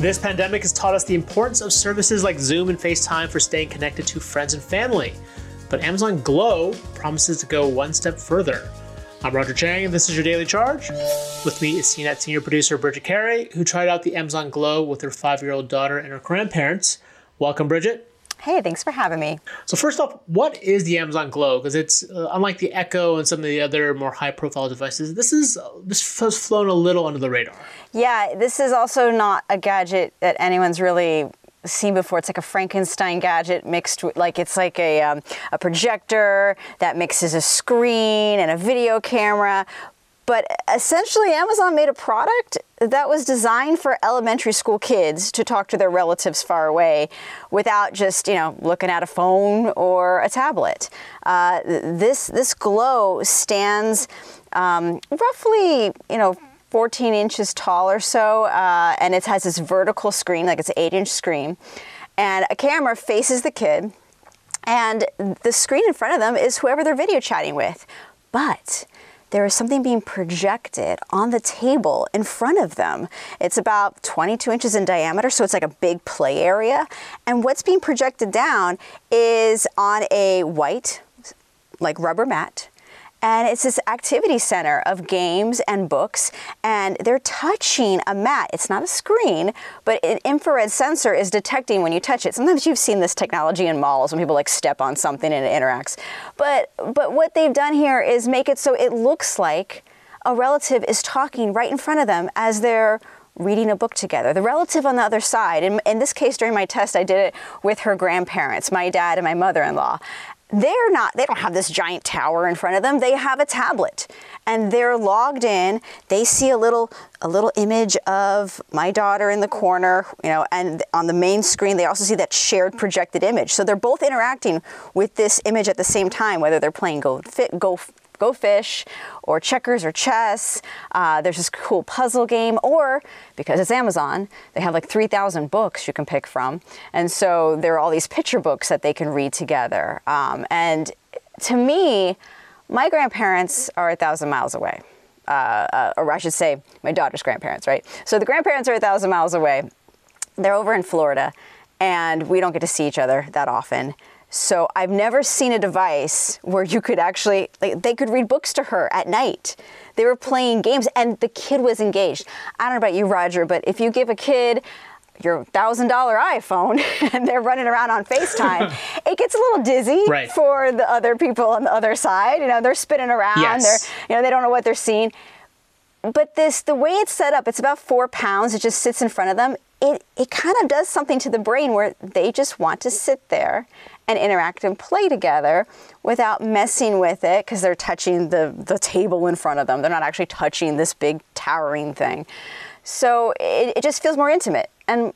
This pandemic has taught us the importance of services like Zoom and FaceTime for staying connected to friends and family. But Amazon Glow promises to go one step further. I'm Roger Cheng, and this is your Daily Charge. With me is CNET senior producer Bridget Carey, who tried out the Amazon Glow with her five year old daughter and her grandparents. Welcome, Bridget. Hey, thanks for having me. So, first off, what is the Amazon Glow? Because it's uh, unlike the Echo and some of the other more high profile devices, this is this has flown a little under the radar. Yeah, this is also not a gadget that anyone's really seen before. It's like a Frankenstein gadget mixed with, like it's like a, um, a projector that mixes a screen and a video camera. But essentially, Amazon made a product that was designed for elementary school kids to talk to their relatives far away without just, you know, looking at a phone or a tablet. Uh, this, this glow stands um, roughly, you know, 14 inches tall or so, uh, and it has this vertical screen, like it's an eight inch screen, and a camera faces the kid, and the screen in front of them is whoever they're video chatting with. But there is something being projected on the table in front of them. It's about 22 inches in diameter, so it's like a big play area. And what's being projected down is on a white, like rubber mat and it's this activity center of games and books and they're touching a mat. It's not a screen but an infrared sensor is detecting when you touch it. Sometimes you've seen this technology in malls when people like step on something and it interacts. But but what they've done here is make it so it looks like a relative is talking right in front of them as they're reading a book together. The relative on the other side, in, in, this case during my test, I did it with her grandparents, my dad and my mother in law they're not they don't have this giant tower in front of them. They have a tablet. And they're logged in. They see a little a little image of my daughter in the corner you know and on the main screen they also see that shared projected image. So they're both interacting with this image at the same time whether they're playing go fit go Go Fish or checkers or chess. Uh, there's this cool puzzle game, or because it's Amazon, they have like 3,000 books you can pick from. And so there are all these picture books that they can read together. Um, and to me, my grandparents are a thousand miles away. Uh, uh, or I should say, my daughter's grandparents, right? So the grandparents are a thousand miles away. They're over in Florida, and we don't get to see each other that often. So I've never seen a device where you could actually, like, they could read books to her at night. They were playing games and the kid was engaged. I don't know about you, Roger, but if you give a kid your thousand dollar iPhone and they're running around on FaceTime, it gets a little dizzy right. for the other people on the other side. You know, they're spinning around. Yes. They're, you know, they don't know what they're seeing. But this, the way it's set up, it's about four pounds. It just sits in front of them. It, it kind of does something to the brain where they just want to sit there and interact and play together without messing with it because they're touching the, the table in front of them. They're not actually touching this big towering thing. So it, it just feels more intimate and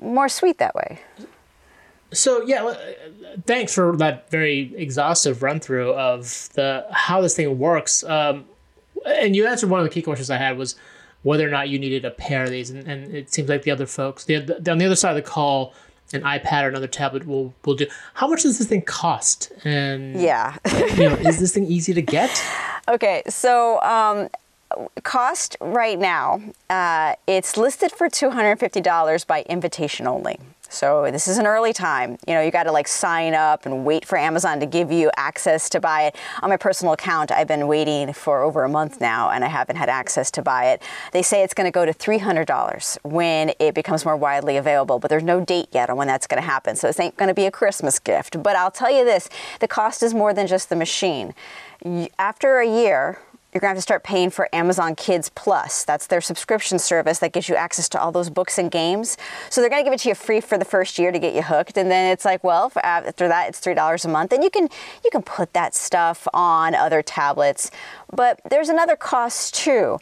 more sweet that way. So yeah, thanks for that very exhaustive run through of the how this thing works. Um, and you answered one of the key questions I had was whether or not you needed a pair of these, and, and it seems like the other folks, the, the, on the other side of the call, an iPad or another tablet will will do. How much does this thing cost? And yeah, you know, is this thing easy to get? Okay, so um, cost right now, uh, it's listed for two hundred fifty dollars by invitation only. So this is an early time. You know, you got to like sign up and wait for Amazon to give you access to buy it. On my personal account, I've been waiting for over a month now and I haven't had access to buy it. They say it's going to go to $300 when it becomes more widely available, but there's no date yet on when that's going to happen. So this ain't going to be a Christmas gift. But I'll tell you this, the cost is more than just the machine. After a year, you're going to have to start paying for Amazon Kids Plus. That's their subscription service that gives you access to all those books and games. So they're going to give it to you free for the first year to get you hooked, and then it's like, well, uh, after that, it's three dollars a month, and you can you can put that stuff on other tablets. But there's another cost too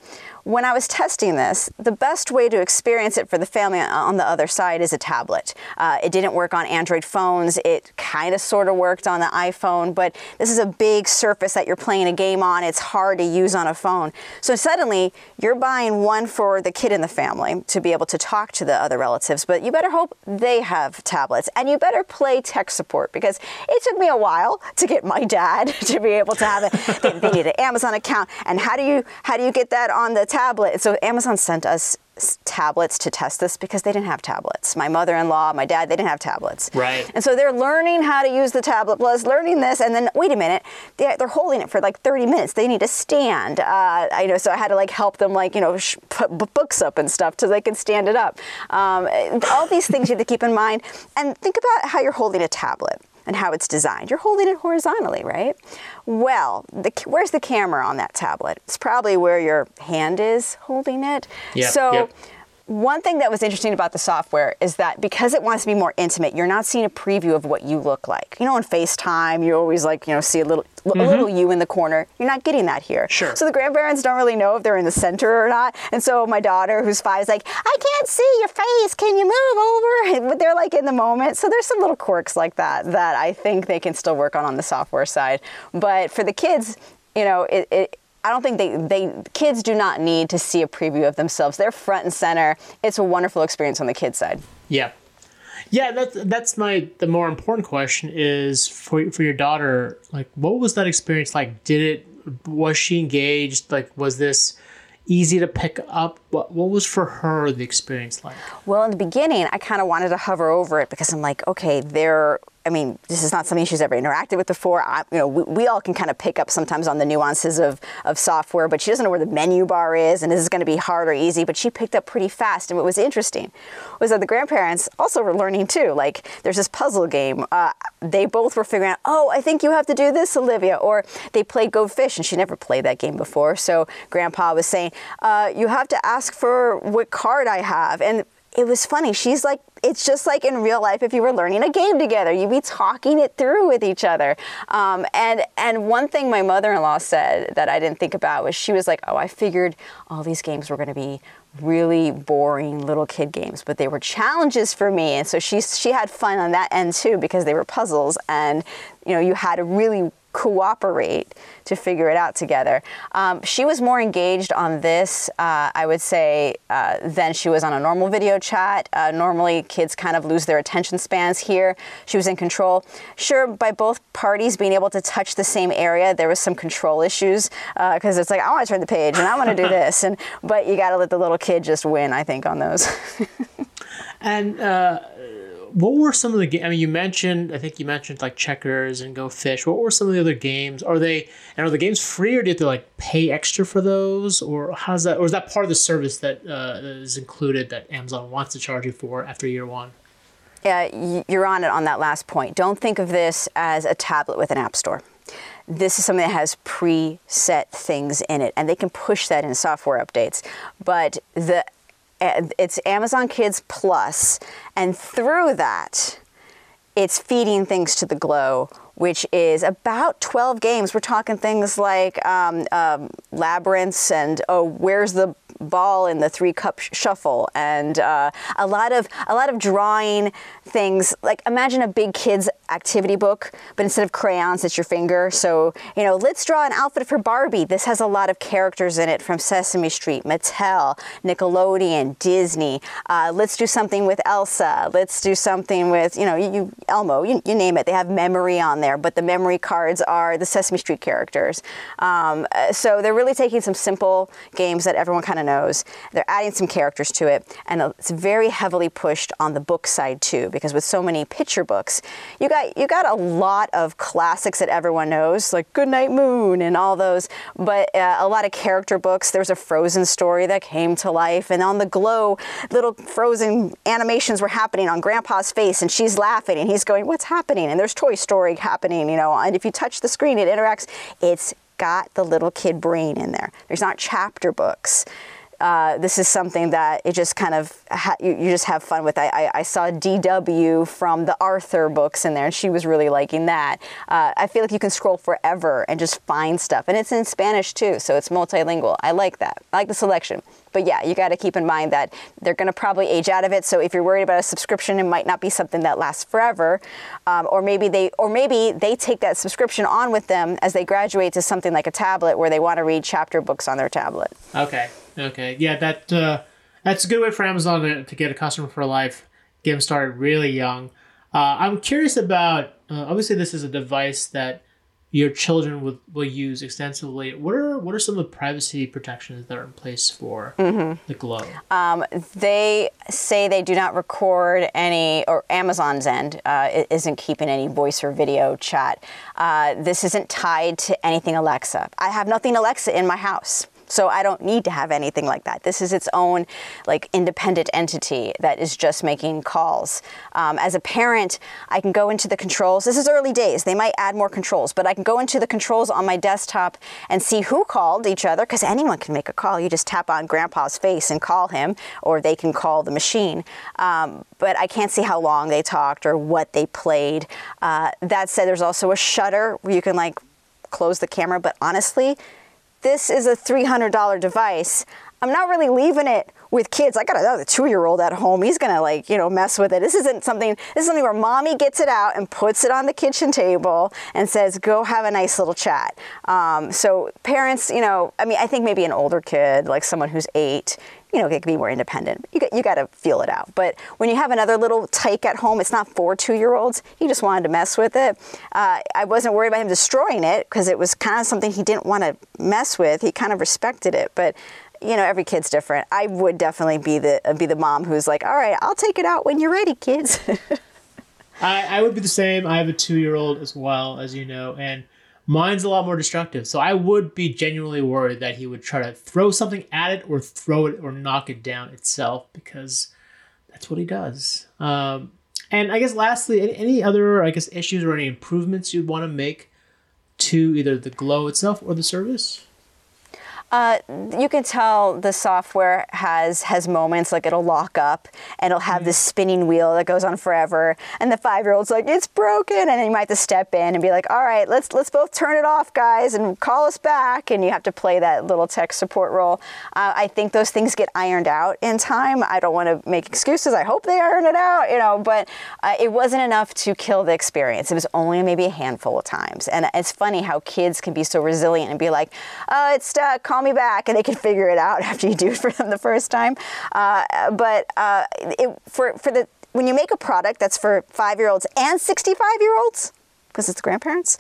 when I was testing this, the best way to experience it for the family on the other side is a tablet. Uh, it didn't work on Android phones. It kind of sort of worked on the iPhone, but this is a big surface that you're playing a game on. It's hard to use on a phone. So suddenly you're buying one for the kid in the family to be able to talk to the other relatives, but you better hope they have tablets and you better play tech support because it took me a while to get my dad to be able to have it. they, need an Amazon account, and how do you how do you get that on the tablet? So Amazon sent us tablets to test this because they didn't have tablets. My mother-in-law, my dad, they didn't have tablets. Right. And so they're learning how to use the tablet plus learning this, and then wait a minute, they're, they're holding it for like 30 minutes. They need to stand. Uh, I know, so I had to like help them like you know sh- put books up and stuff so they can stand it up. Um, all these things you have to keep in mind, and think about how you're holding a tablet and how it's designed. You're holding it horizontally, right? Well, the, where's the camera on that tablet? It's probably where your hand is holding it. Yep, so yep one thing that was interesting about the software is that because it wants to be more intimate, you're not seeing a preview of what you look like. You know, on FaceTime, you always like, you know, see a little mm-hmm. a little you in the corner. You're not getting that here. Sure. So the grandparents don't really know if they're in the center or not. And so my daughter, who's five, is like, I can't see your face. Can you move over? But they're like in the moment. So there's some little quirks like that that I think they can still work on on the software side. But for the kids, you know, it, it I don't think they, they kids do not need to see a preview of themselves. They're front and center. It's a wonderful experience on the kids side. Yeah. Yeah, that's that's my the more important question is for for your daughter, like what was that experience like? Did it was she engaged? Like was this easy to pick up? What what was for her the experience like? Well, in the beginning, I kind of wanted to hover over it because I'm like, okay, they're I mean, this is not something she's ever interacted with before. I, you know, we, we, all can kind of pick up sometimes on the nuances of, of software, but she doesn't know where the menu bar is, and this is going to be hard or easy. But she picked up pretty fast, and what was interesting was that the grandparents also were learning too. Like, there's this puzzle game. Uh, they both were figuring out, oh, I think you have to do this, Olivia. Or they played Go Fish, and she never played that game before. So Grandpa was saying, uh, you have to ask for what card I have, and it was funny. She's like, it's just like in real life if you were learning a game together. You'd be talking it through with each other. Um, and and one thing my mother-in-law said that I didn't think about was she was like, oh, I figured all these games were going to be really boring little kid games, but they were challenges for me. And so she she had fun on that end too because they were puzzles, and you know you had to really cooperate to figure it out together. Um, she was more engaged on this, uh, I would say, uh, than she was on a normal video chat. Uh, normally, kids kind of lose their attention spans here. She was in control. Sure, by both parties being able to touch the same area, there was some control issues because uh, it's like I want to turn the page and I want to do this, and but you got to let the little kid just win. I think on those. and uh, what were some of the games? I mean, you mentioned, I think you mentioned like checkers and go fish. What were some of the other games? Are they, and are the games free or do you have to like pay extra for those? Or how's that, or is that part of the service that uh, is included that Amazon wants to charge you for after year one? Yeah, you're on it on that last point. Don't think of this as a tablet with an app store this is something that has preset things in it and they can push that in software updates but the it's Amazon Kids Plus, and through that, it's feeding things to the Glow, which is about 12 games. We're talking things like um, um, labyrinths and oh, where's the ball in the three cup shuffle. And uh, a lot of a lot of drawing things like imagine a big kids activity book but instead of crayons it's your finger. So you know let's draw an outfit for barbie. This has a lot of characters in it from sesame street mattel nickelodeon disney. Uh, let's do something with elsa. Let's do something with you know you, elmo you, you, name it. They have memory on there but the memory cards are the sesame street characters. Um, so they're really taking some simple games that everyone kind of knows they're adding some characters to it and it's very heavily pushed on the book side too because with so many picture books, you got you got a lot of classics that everyone knows, like Goodnight Moon and all those, but uh, a lot of character books. There's a Frozen story that came to life, and on the glow, little Frozen animations were happening on Grandpa's face, and she's laughing, and he's going, "What's happening?" And there's Toy Story happening, you know. And if you touch the screen, it interacts. It's got the little kid brain in there. There's not chapter books uh, this is something that it just kind of you, you, just have fun with. I, I, I, saw DW from the Arthur books in there, and she was really liking that. Uh, I feel like you can scroll forever and just find stuff, and it's in Spanish too, so it's multilingual. I like that. I like the selection. But yeah, you got to keep in mind that they're going to probably age out of it. So if you're worried about a subscription, it might not be something that lasts forever, um, or maybe they or maybe they take that subscription on with them as they graduate to something like a tablet where they want to read chapter books on their tablet. Okay, okay, yeah, that uh, that's a good way for Amazon to, to get a customer for life, get them started really young. Uh, I'm curious about. Uh, obviously, this is a device that your children will, will use extensively. What are what are some of the privacy protections that are in place for mm-hmm. the Glow? Um, they say they do not record any, or Amazon's end uh, isn't keeping any voice or video chat. Uh, this isn't tied to anything Alexa. I have nothing Alexa in my house. So I don't need to have anything like that. This is its own like independent entity that is just making calls. Um, as a parent, I can go into the controls. This is early days. They might add more controls, but I can go into the controls on my desktop and see who called each other because anyone can make a call. You just tap on grandpa's face and call him, or they can call the machine. Um, but I can't see how long they talked or what they played. Uh, that said, there's also a shutter where you can like close the camera, but honestly, this is a $300 device. I'm not really leaving it with kids. I got another two year old at home. He's gonna like, you know, mess with it. This isn't something, this is something where mommy gets it out and puts it on the kitchen table and says, go have a nice little chat. Um, so parents, you know, I mean, I think maybe an older kid, like someone who's eight, you know, it can be more independent. You got, you got to feel it out. But when you have another little tyke at home, it's not for two year olds. He just wanted to mess with it. Uh, I wasn't worried about him destroying it because it was kind of something he didn't want to mess with. He kind of respected it. But you know, every kid's different. I would definitely be the be the mom who's like, all right, I'll take it out when you're ready, kids. I, I would be the same. I have a two year old as well, as you know, and Mine's a lot more destructive, so I would be genuinely worried that he would try to throw something at it or throw it or knock it down itself because that's what he does. Um, and I guess lastly, any, any other I guess issues or any improvements you'd want to make to either the glow itself or the service? Uh, you can tell the software has has moments like it'll lock up and it'll have mm. this spinning wheel that goes on forever, and the five year old's like it's broken, and then you might have to step in and be like, all right, let's let's both turn it off, guys, and call us back, and you have to play that little tech support role. Uh, I think those things get ironed out in time. I don't want to make excuses. I hope they iron it out, you know, but uh, it wasn't enough to kill the experience. It was only maybe a handful of times, and it's funny how kids can be so resilient and be like, oh, it's stuck. Call me back, and they can figure it out after you do it for them the first time. Uh, but uh, it, for for the when you make a product that's for five year olds and 65 year olds, because it's grandparents,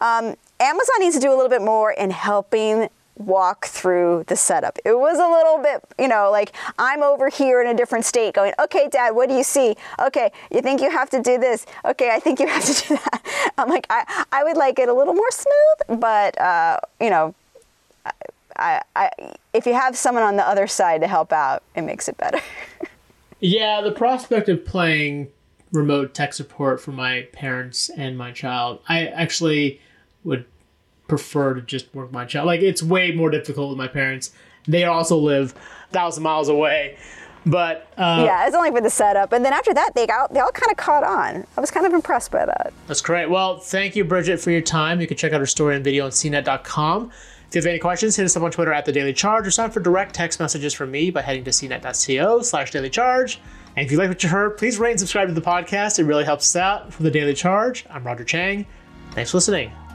um, Amazon needs to do a little bit more in helping walk through the setup. It was a little bit, you know, like I'm over here in a different state going, okay, dad, what do you see? Okay, you think you have to do this? Okay, I think you have to do that. I'm like, I, I would like it a little more smooth, but, uh, you know, I, I, if you have someone on the other side to help out, it makes it better. yeah, the prospect of playing remote tech support for my parents and my child, I actually would prefer to just work my child. Like it's way more difficult with my parents. They also live thousand miles away. But uh, yeah, it's only for the setup, and then after that, they got they all kind of caught on. I was kind of impressed by that. That's great. Well, thank you, Bridget, for your time. You can check out her story and video on cnet.com. If you have any questions, hit us up on Twitter at The Daily Charge or sign up for direct text messages from me by heading to cnet.co slash daily charge. And if you like what you heard, please rate and subscribe to the podcast. It really helps us out. For The Daily Charge, I'm Roger Cheng. Thanks for listening.